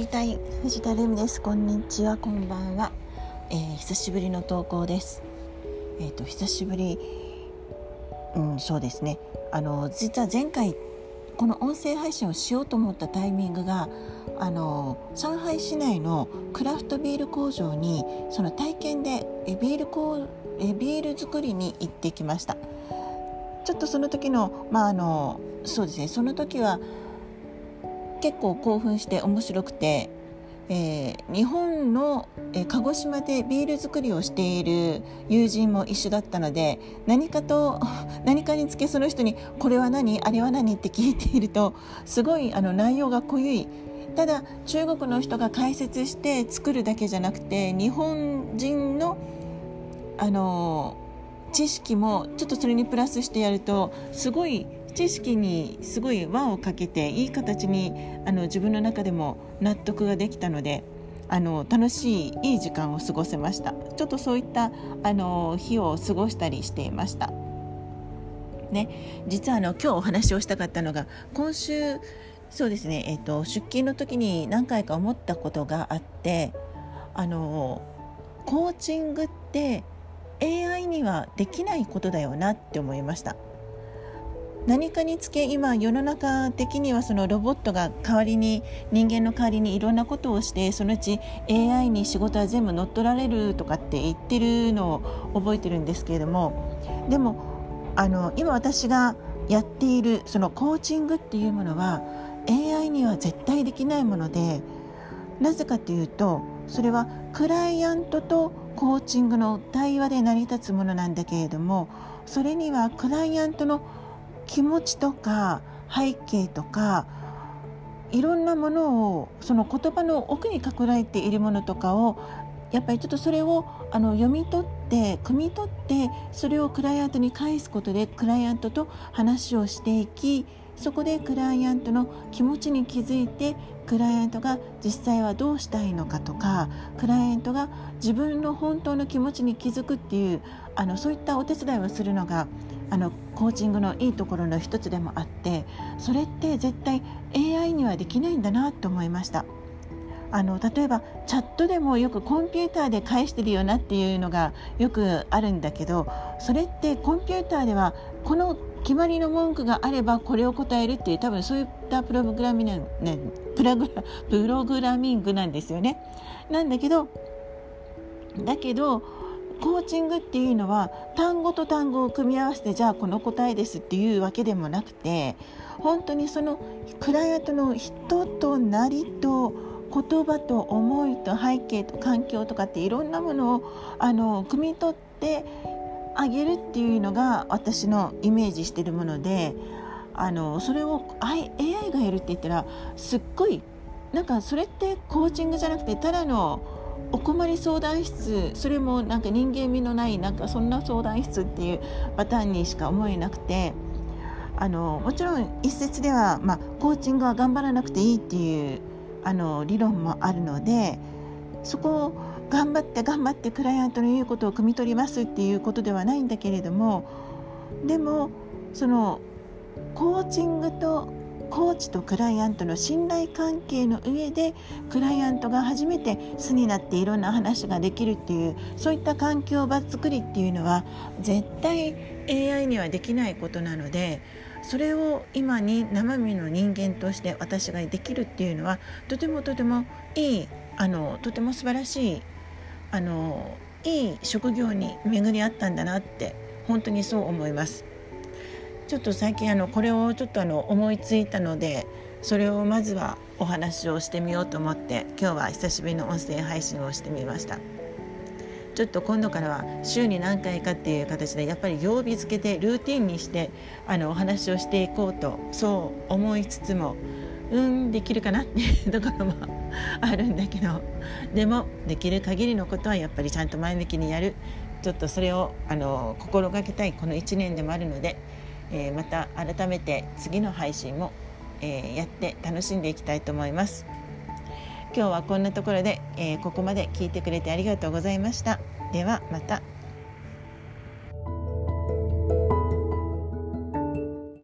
会いたい藤田レミです。こんにちは。こんばんは、えー、久しぶりの投稿です。えっ、ー、と久しぶり。うんそうですね。あの実は前回この音声配信をしようと思ったタイミングがあの上海市内のクラフトビール工場にその体験でえビールこえビール作りに行ってきました。ちょっとその時のまああのそうですね。その時は結構興奮して面白くて、えー、日本の、えー、鹿児島でビール作りをしている友人も一緒だったので何かと 何かにつけその人に「これは何？あれは何?」って聞いているとすごいあの内容が濃ゆいただ中国の人が解説して作るだけじゃなくて日本人のあの知識もちょっとそれにプラスしてやるとすごい知識にすごい輪をかけていい形にあの自分の中でも納得ができたのであの楽しいいい時間を過ごせましたちょっとそういったあの日を過ごしたりしていました。ね、実はあの今日お話をしたかったのが今週そうですね、えーと、出勤の時に何回か思ったことがあってあのコーチングって AI にはできないことだよなって思いました。何かにつけ今世の中的にはそのロボットが代わりに人間の代わりにいろんなことをしてそのうち AI に仕事は全部乗っ取られるとかって言ってるのを覚えてるんですけれどもでもあの今私がやっているそのコーチングっていうものは AI には絶対できないものでなぜかというとそれはクライアントとコーチングの対話で成り立つものなんだけれどもそれにはクライアントの気持ちとか背景とかいろんなものをその言葉の奥に隠れているものとかをやっぱりちょっとそれをあの読み取って汲み取ってそれをクライアントに返すことでクライアントと話をしていきそこでクライアントの気持ちに気づいてクライアントが実際はどうしたいのかとかクライアントが自分の本当の気持ちに気づくっていうあのそういったお手伝いをするのがあのコーチングのいいところの一つでもあってそれって絶対 AI にはできないんだなと思いました。あの例えばチャットでもよくコンピューターで返してるよなっていうのがよくあるんだけどそれってコンピューターではこの決まりの文句があればこれを答えるっていう多分そういったプログラミング、ラグラプログラミングなんですよね。なんだけどだけどコーチングっていうのは単語と単語を組み合わせてじゃあこの答えですっていうわけでもなくて本当にそのクライアントの人となりと言葉と思いと背景と環境とかっていろんなものをあの汲み取ってあげるっていうのが私のイメージしてるものであのそれを AI がやるって言ったらすっごいなんかそれってコーチングじゃなくてただのお困り相談室それもなんか人間味のないなんかそんな相談室っていうパターンにしか思えなくてあのもちろん一説では、まあ、コーチングは頑張らなくていいっていうあの理論もあるのでそこを頑張って頑張ってクライアントの言うことを汲み取りますっていうことではないんだけれどもでもそのコーチングとコーチとクライアントの信頼関係の上でクライアントが初めて素になっていろんな話ができるっていうそういった環境場作りっていうのは絶対 AI にはできないことなのでそれを今に生身の人間として私ができるっていうのはとてもとてもいいあのとても素晴らしいあのいい職業に巡り合ったんだなって本当にそう思います。ちょっと最近あのこれをちょっとあの思いついたのでそれをまずはお話をしてみようと思って今日は久しぶりの音声配信をしてみましたちょっと今度からは週に何回かっていう形でやっぱり曜日付けでルーティンにしてあのお話をしていこうとそう思いつつもうんできるかなっていうところも あるんだけどでもできる限りのことはやっぱりちゃんと前向きにやるちょっとそれをあの心がけたいこの1年でもあるのでえー、また改めて次の配信も、えー、やって楽しんでいきたいと思います。今日はこんなところで、えー、ここまで聞いてくれてありがとうございましたではまた。